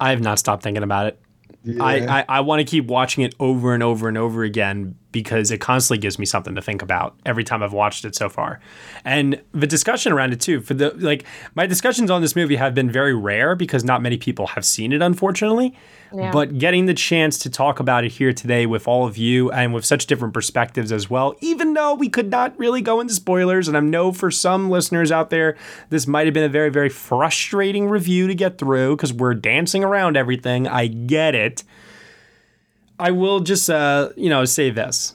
I have not stopped thinking about it. Yeah. I, I, I want to keep watching it over and over and over again because it constantly gives me something to think about every time I've watched it so far. And the discussion around it too, for the like my discussions on this movie have been very rare because not many people have seen it unfortunately. Yeah. But getting the chance to talk about it here today with all of you and with such different perspectives as well, even though we could not really go into spoilers, and I know for some listeners out there, this might have been a very, very frustrating review to get through because we're dancing around everything. I get it. I will just, uh, you know, say this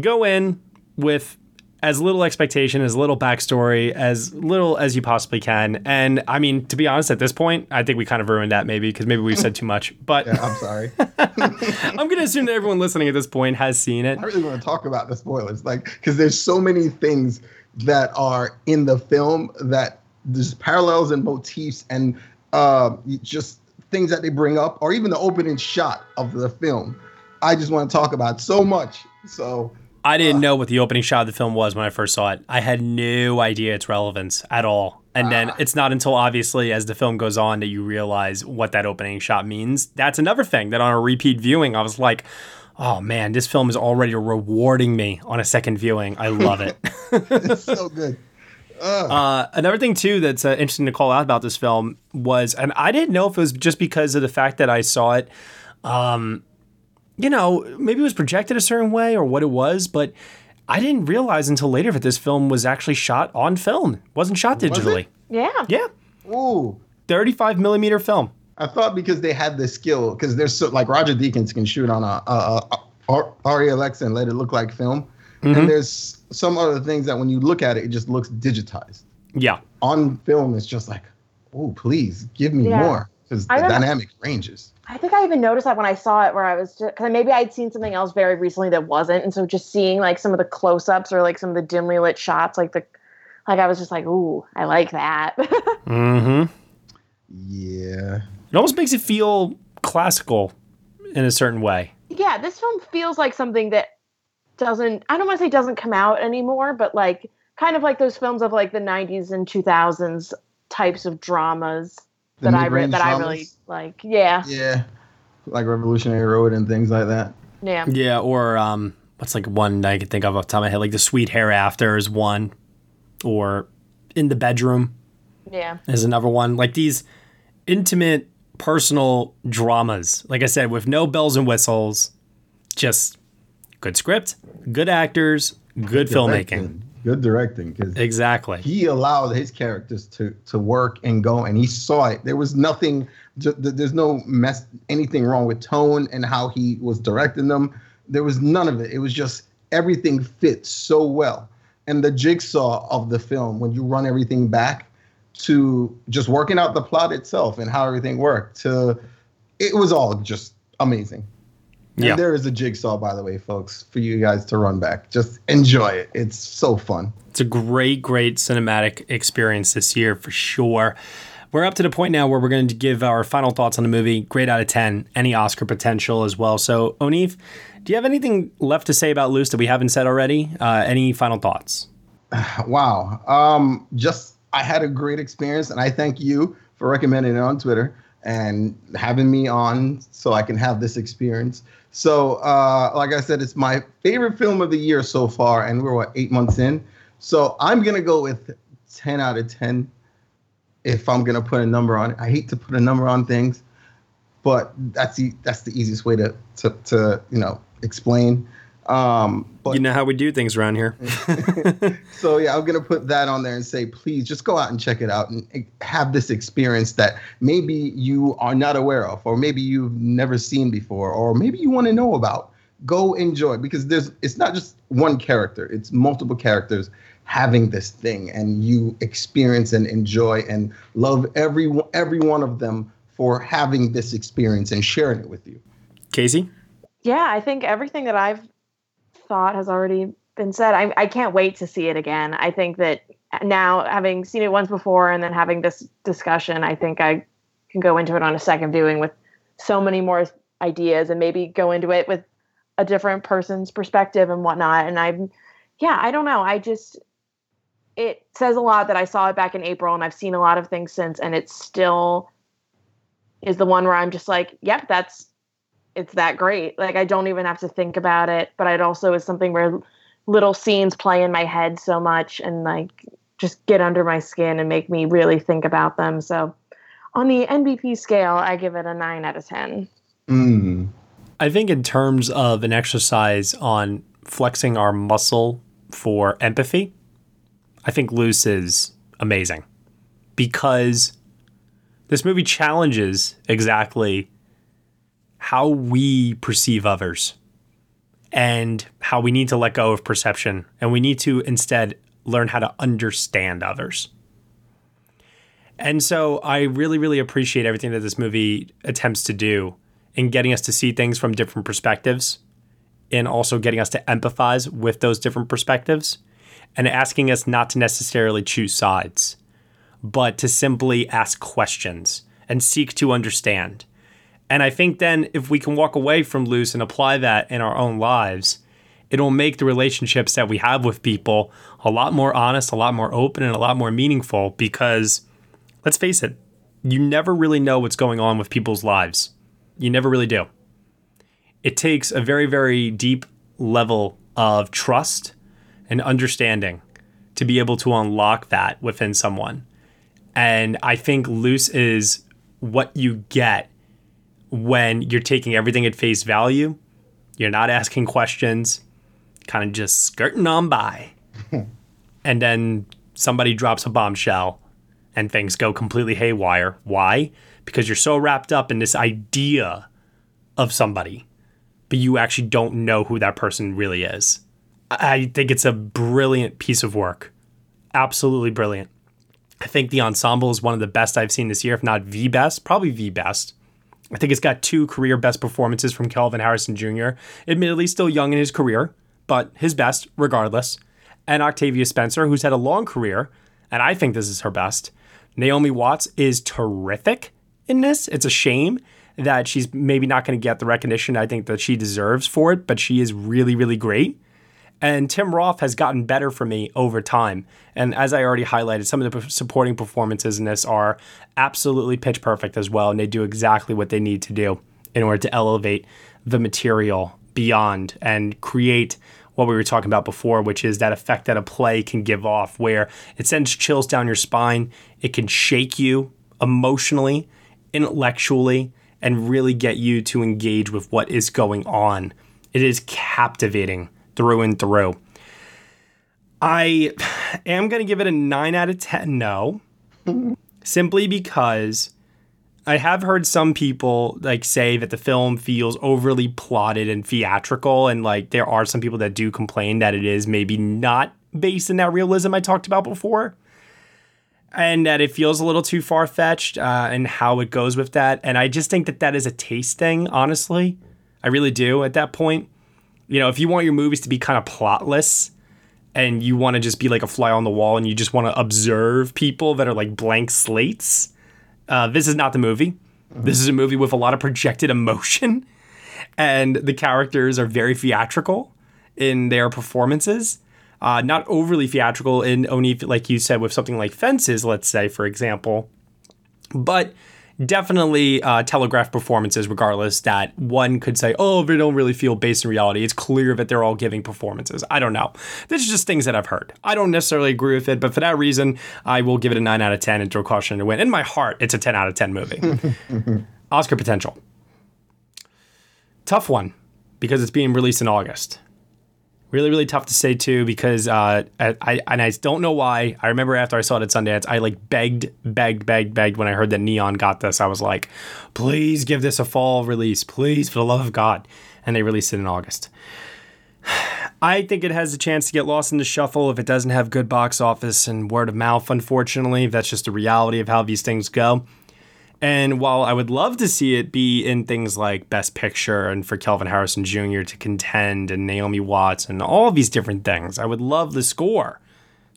go in with as little expectation, as little backstory, as little as you possibly can. And I mean, to be honest, at this point, I think we kind of ruined that maybe because maybe we've said too much. But Yeah, I'm sorry. (laughs) I'm going to assume that everyone listening at this point has seen it. I really want to talk about the spoilers, like because there's so many things that are in the film that there's parallels and motifs and uh, just things that they bring up, or even the opening shot of the film. I just want to talk about so much. So I didn't know what the opening shot of the film was when I first saw it. I had no idea its relevance at all. And then it's not until obviously as the film goes on that you realize what that opening shot means. That's another thing that on a repeat viewing, I was like, oh man, this film is already rewarding me on a second viewing. I love it. (laughs) it's so good. Uh, another thing too that's uh, interesting to call out about this film was, and I didn't know if it was just because of the fact that I saw it, um, you know, maybe it was projected a certain way or what it was, but I didn't realize until later that this film was actually shot on film. It wasn't shot Was it? digitally. Yeah. Yeah, Ooh. 35 millimeter film. I thought because they had the skill, because there's so like Roger Deakins can shoot on a, a, a, a Arri Alexa and let it look like film, Mhm. and there's some other things that when you look at it, it just looks digitized. Yeah. On film, it's just like, oh, please give me Yeah. more, because the I dynamic ranges. I think I even noticed that when I saw it, where I was just because maybe I'd seen something else very recently that wasn't, and so just seeing like some of the close-ups or like some of the dimly lit shots, like the, like I was just like, ooh, I like that. (laughs) Mm-hmm. Yeah. It almost makes it feel classical in a certain way. yeah, this film feels like something that doesn't. I don't want to say doesn't come out anymore, but like kind of like those films of like the '90s and 2000s types of dramas The that I re- mid-range that I really like. Yeah, Yeah. Like Revolutionary Road and things like that. yeah. Yeah, or um, what's like one I could think of off the top of my head, like the Sweet Hereafter is one, or In the Bedroom Yeah. is another one. Like these intimate, personal dramas. Like I said, with no bells and whistles, just good script, good actors, good filmmaking. Good directing. Because Exactly. he allowed his characters to to work and go and he saw it there was nothing there's no mess anything wrong with tone and how he was directing them there was none of it it was just everything fit so well and the jigsaw of the film when you run everything back to just working out the plot itself and how everything worked to it was all just amazing and Yeah. there is a jigsaw by the way folks for you guys to run back just enjoy it it's so fun It's a great, great cinematic experience this year for sure. We're up to the point now where we're going to give our final thoughts on the movie. Great out of 10, any Oscar potential as well. So, Onif, do you have anything left to say about Luce that we haven't said already? Uh, any final thoughts? (sighs) Wow. Um, just I had a great experience, and I thank you for recommending it on Twitter and having me on so I can have this experience. So, uh, like I said, it's my favorite film of the year so far, and we're what eight months in. So I'm gonna go with ten out of ten. If I'm gonna put a number on it, I hate to put a number on things, but that's the that's the easiest way to to, to you know explain. Um, but you know how we do things around here. (laughs) so yeah, I'm gonna put that on there and say, please just go out and check it out and have this experience that maybe you are not aware of, or maybe you've never seen before, or maybe you want to know about. Go enjoy because there's it's not just one character; it's multiple characters having this thing, and you experience and enjoy and love every every one of them for having this experience and sharing it with you. Casey? Yeah, I think everything that I've thought has already been said. I, I can't wait to see it again. I think that now, having seen it once before and then having this discussion, I think I can go into it on a second viewing with so many more ideas and maybe go into it with a different person's perspective and whatnot. And I'm, yeah, I don't know. I just, it says a lot that I saw it back in April and I've seen a lot of things since, and it still is the one where I'm just like, yep, that's it's that great. Like I don't even have to think about it, but it also is something where little scenes play in my head so much and like just get under my skin and make me really think about them. So on the NBP scale, I give it a 9 out of 10. Mm. I think in terms of an exercise on flexing our muscle for empathy, I think Luce is amazing because this movie challenges exactly how we perceive others and how we need to let go of perception and we need to instead learn how to understand others. And so I really, really appreciate everything that this movie attempts to do in getting us to see things from different perspectives and also getting us to empathize with those different perspectives and asking us not to necessarily choose sides, but to simply ask questions and seek to understand. And I think then if we can walk away from Luce and apply that in our own lives, it'll make the relationships that we have with people a lot more honest, a lot more open, and a lot more meaningful because let's face it, you never really know what's going on with people's lives. You never really do. It takes a very, very deep level of trust and understanding to be able to unlock that within someone. And I think Luce is what you get when you're taking everything at face value. You're not asking questions, kind of just skirting on by. (laughs) and then somebody drops a bombshell and things go completely haywire. Why? Because you're so wrapped up in this idea of somebody, but you actually don't know who that person really is. I think it's a brilliant piece of work. Absolutely brilliant. I think the ensemble is one of the best I've seen this year, if not the best, probably the best. I think it's got two career best performances from Kelvin Harrison Jr., admittedly still young in his career, but his best regardless. And Octavia Spencer, who's had a long career, and I think this is her best. Naomi Watts is terrific in this. It's a shame that she's maybe not going to get the recognition I think that she deserves for it, but she is really, really great. And Tim Roth has gotten better for me over time. And as I already highlighted, some of the supporting performances in this are absolutely pitch perfect as well. And they do exactly what they need to do in order to elevate the material beyond and create what we were talking about before, which is that effect that a play can give off, where it sends chills down your spine. It can shake you emotionally, intellectually, and really get you to engage with what is going on. It is captivating through and through. I am going to give it a 9 out of 10 no. simply because I have heard some people like say that the film feels overly plotted and theatrical and like there are some people that do complain that it is maybe not based in that realism I talked about before and that it feels a little too far fetched uh, and how it goes with that. And I just think that that is a taste thing, honestly. I really do at that point. You know, if you want your movies to be kind of plotless and you want to just be like a fly on the wall and you just want to observe people that are like blank slates, uh, this is not the movie. This is a movie with a lot of projected emotion, (laughs) and the characters are very theatrical in their performances. Uh, not overly theatrical in only, like you said, with something like Fences, let's say, for example, but definitely uh, telegraph performances regardless that one could say oh they don't really feel based in reality. It's clear that they're all giving performances. I don't know. This is just things that i've heard. I don't necessarily agree with it but for that reason i will give it a 9 out of 10 and throw caution to win in my heart it's a 10 out of 10 movie. (laughs) Oscar potential. Tough one because it's being released in august really really tough to say too because uh, I and I don't know why. I remember after I saw it at Sundance, I like begged, begged, begged, begged when I heard that Neon got this. I was like, please give this a fall release, please, for the love of God. And they released it in August. (sighs) I think it has a chance to get lost in the shuffle if it doesn't have good box office and word of mouth. Unfortunately, that's just the reality of how these things go. And while I would love to see it be in things like Best Picture and for Kelvin Harrison Jr. to contend and Naomi Watts and all these different things, I would love the score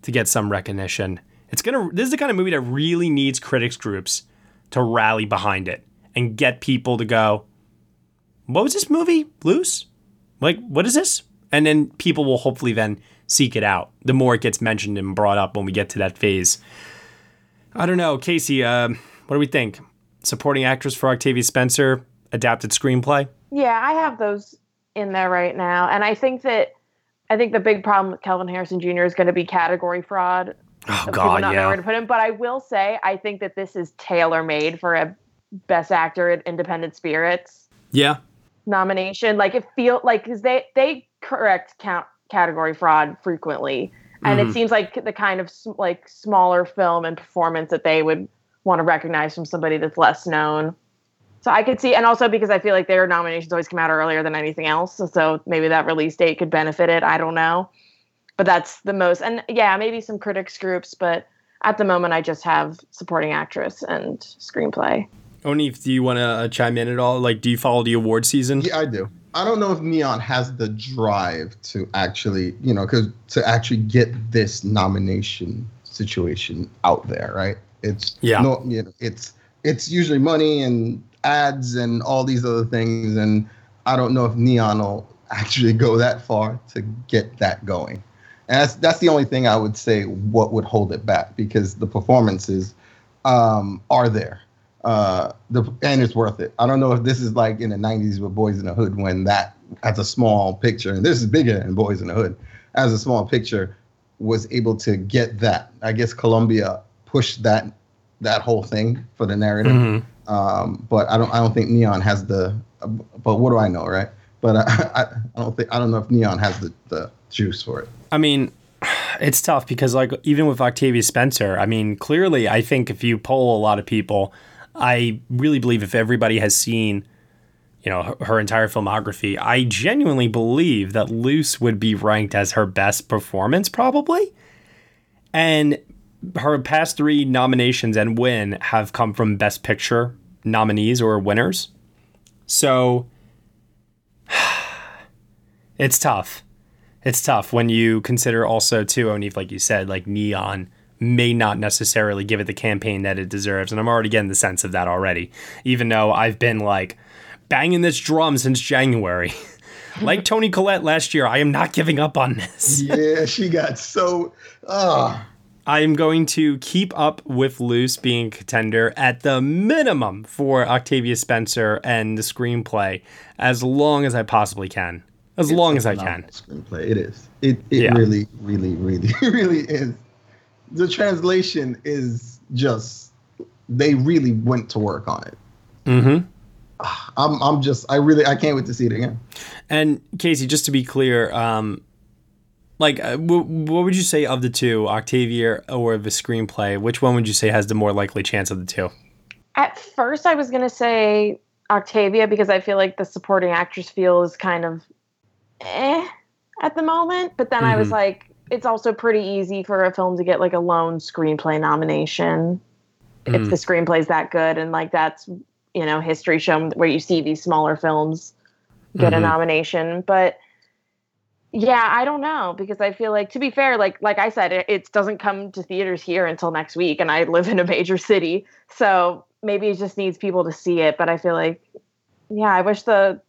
to get some recognition. It's gonna. This is the kind of movie that really needs critics groups to rally behind it and get people to go, "What was this movie? Luce? Like, what is this?" And then people will hopefully then seek it out. The more it gets mentioned and brought up when we get to that phase. I don't know, Casey. Uh, what do we think? Supporting actress for Octavia Spencer, adapted screenplay. Yeah, I have those in there right now, and I think that I think the big problem with Kelvin Harrison Jr. is going to be category fraud. Oh God, not know yeah. where to put him. But I will say, I think that this is tailor made for a Best Actor at Independent Spirits Yeah. nomination. Like it feel like because they they correct count category fraud frequently, and Mhm. it seems like the kind of like smaller film and performance that they would want to recognize from somebody that's less known. So I could see, and also because I feel like their nominations always come out earlier than anything else, so, so maybe that release date could benefit it. I don't know, but that's the most, and yeah, maybe some critics groups, but at the moment I just have supporting actress and screenplay. Onif, do you want to uh, chime in at all? Like, do you follow the award season? Yeah, I do. I don't know if Neon has the drive to actually, you know, because to actually get this nomination situation out there, right? It's Yeah. no, you know, it's it's usually money and ads and all these other things, and I don't know if Neon will actually go that far to get that going. And that's that's the only thing I would say what would hold it back because the performances um, are there. Uh, the and it's worth it. I don't know if this is like in the '90s with Boys in the Hood when that as a small picture, and this is bigger than Boys in the Hood, as a small picture was able to get that. I guess Columbia pushed that that whole thing for the narrative. Mhm. Um, but I don't I don't think Neon has the. But what do I know, right? But I, (laughs) I, I don't think I don't know if Neon has the, the juice for it. I mean, it's tough because like even with Octavia Spencer, I mean, clearly I think if you poll a lot of people, I really believe if everybody has seen you know her, her entire filmography, I genuinely believe that Luce would be ranked as her best performance probably. And her past 3 nominations and win have come from best picture nominees or winners. So (sighs) it's tough it's tough when you consider also too Onif, like you said, like Neon may not necessarily give it the campaign that it deserves, and I'm already getting the sense of that already. Even though I've been like banging this drum since January, (laughs) like Toni Collette last year, I am not giving up on this. yeah, she got so. ah. I am going to keep up with Luce being a contender at the minimum for Octavia Spencer and the screenplay as long as I possibly can. As long as I can. Screenplay, it is. It it Yeah. really, really, really, (laughs) really is. The translation is just. They really went to work on it. Mm-hmm. I'm I'm just I really I can't wait to see it again. And Casey, just to be clear, um, like, uh, w- what would you say of the two, Octavia or the screenplay? Which one would you say has the more likely chance of the two? At first, I was going to say Octavia because I feel like the supporting actress feel is kind of eh at the moment. But then I was Mhm. like, it's also pretty easy for a film to get like a lone screenplay nomination if Mm. the screenplay's that good. And like that's, you know, history shown where you see these smaller films get a Mhm. nomination. But yeah, I don't know because I feel like to be fair, like like I said, it, it doesn't come to theaters here until next week, and I live in a major city, so maybe it just needs people to see it. But I feel like, yeah, I wish the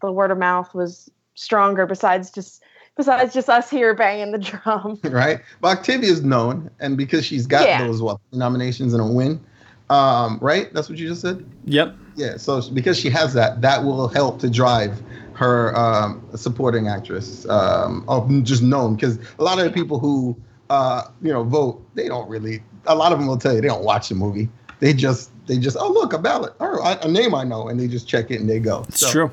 the word of mouth was stronger. Besides just besides just us here banging the drum. (laughs) right? But Octavia is known, and because she's got Yeah. those what nominations and a win, um, right? That's what you just said. Yep. Yeah. So because she has that, that will help to drive her um, supporting actress, um, or just known. Because a lot of the people who uh, you know vote, they don't really. A lot of them will tell you they don't watch the movie. They just they just oh look a ballot or a a name I know, and they just check it and they go. It's true.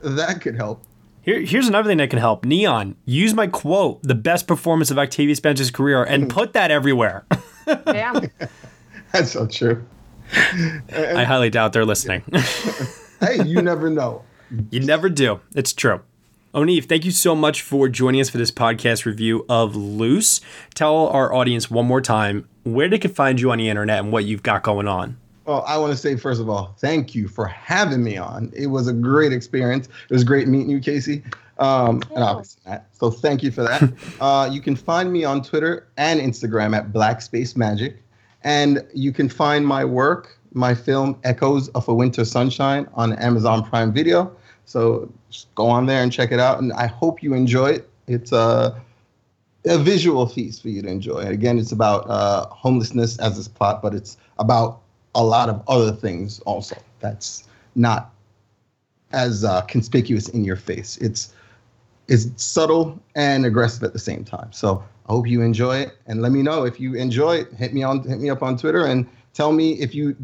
That could help. Here, here's another thing that can help. Neon, use my quote, the best performance of Octavia Spencer's career, and put that everywhere. (laughs) yeah. (laughs) That's so true. I highly doubt they're listening. (laughs) hey, you never know. You never do. It's true. Onif, thank you so much for joining us for this podcast review of Luce. Tell our audience one more time where they can find you on the internet and what you've got going on. Well, I want to say first of all, thank you for having me on. It was a great experience. It was great meeting you, Casey, um, and obviously Matt. So thank you for that. (laughs) uh, you can find me on Twitter and Instagram at Black Space Magic, and you can find my work, my film Echoes of a Winter Sunshine, on Amazon Prime Video. So go on there and check it out, and I hope you enjoy it. It's a a visual feast for you to enjoy. Again, it's about uh, homelessness as its plot, but it's about a lot of other things also. That's not as uh, conspicuous in your face. It's it's subtle and aggressive at the same time. So I hope you enjoy it, and let me know if you enjoy it. Hit me on hit me up on Twitter and tell me if you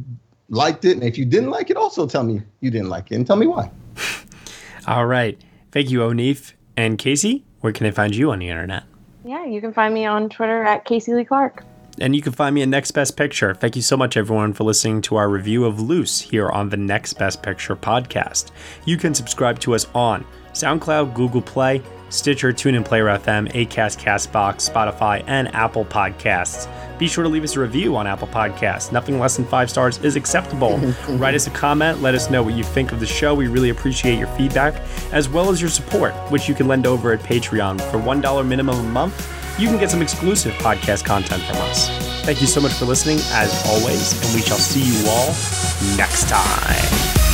liked it, and if you didn't like it, also tell me you didn't like it and tell me why. All right, thank you, Onif and Casey. Where can I find you on the internet? Yeah, you can find me on Twitter at Casey Lee Clark. And you can find me at Next Best Picture. Thank you so much, everyone, for listening to our review of Luce here on the Next Best Picture podcast. You can subscribe to us on SoundCloud, Google Play, Stitcher, TuneIn, Player FM, Acast, Castbox, Spotify, and Apple Podcasts. Be sure to leave us a review on Apple Podcasts. Nothing less than five stars is acceptable. (laughs) Write us a comment. Let us know what you think of the show. We really appreciate your feedback, as well as your support, which you can lend over at Patreon. For $1 minimum a month, you can get some exclusive podcast content from us. Thank you so much for listening, as always, and we shall see you all next time.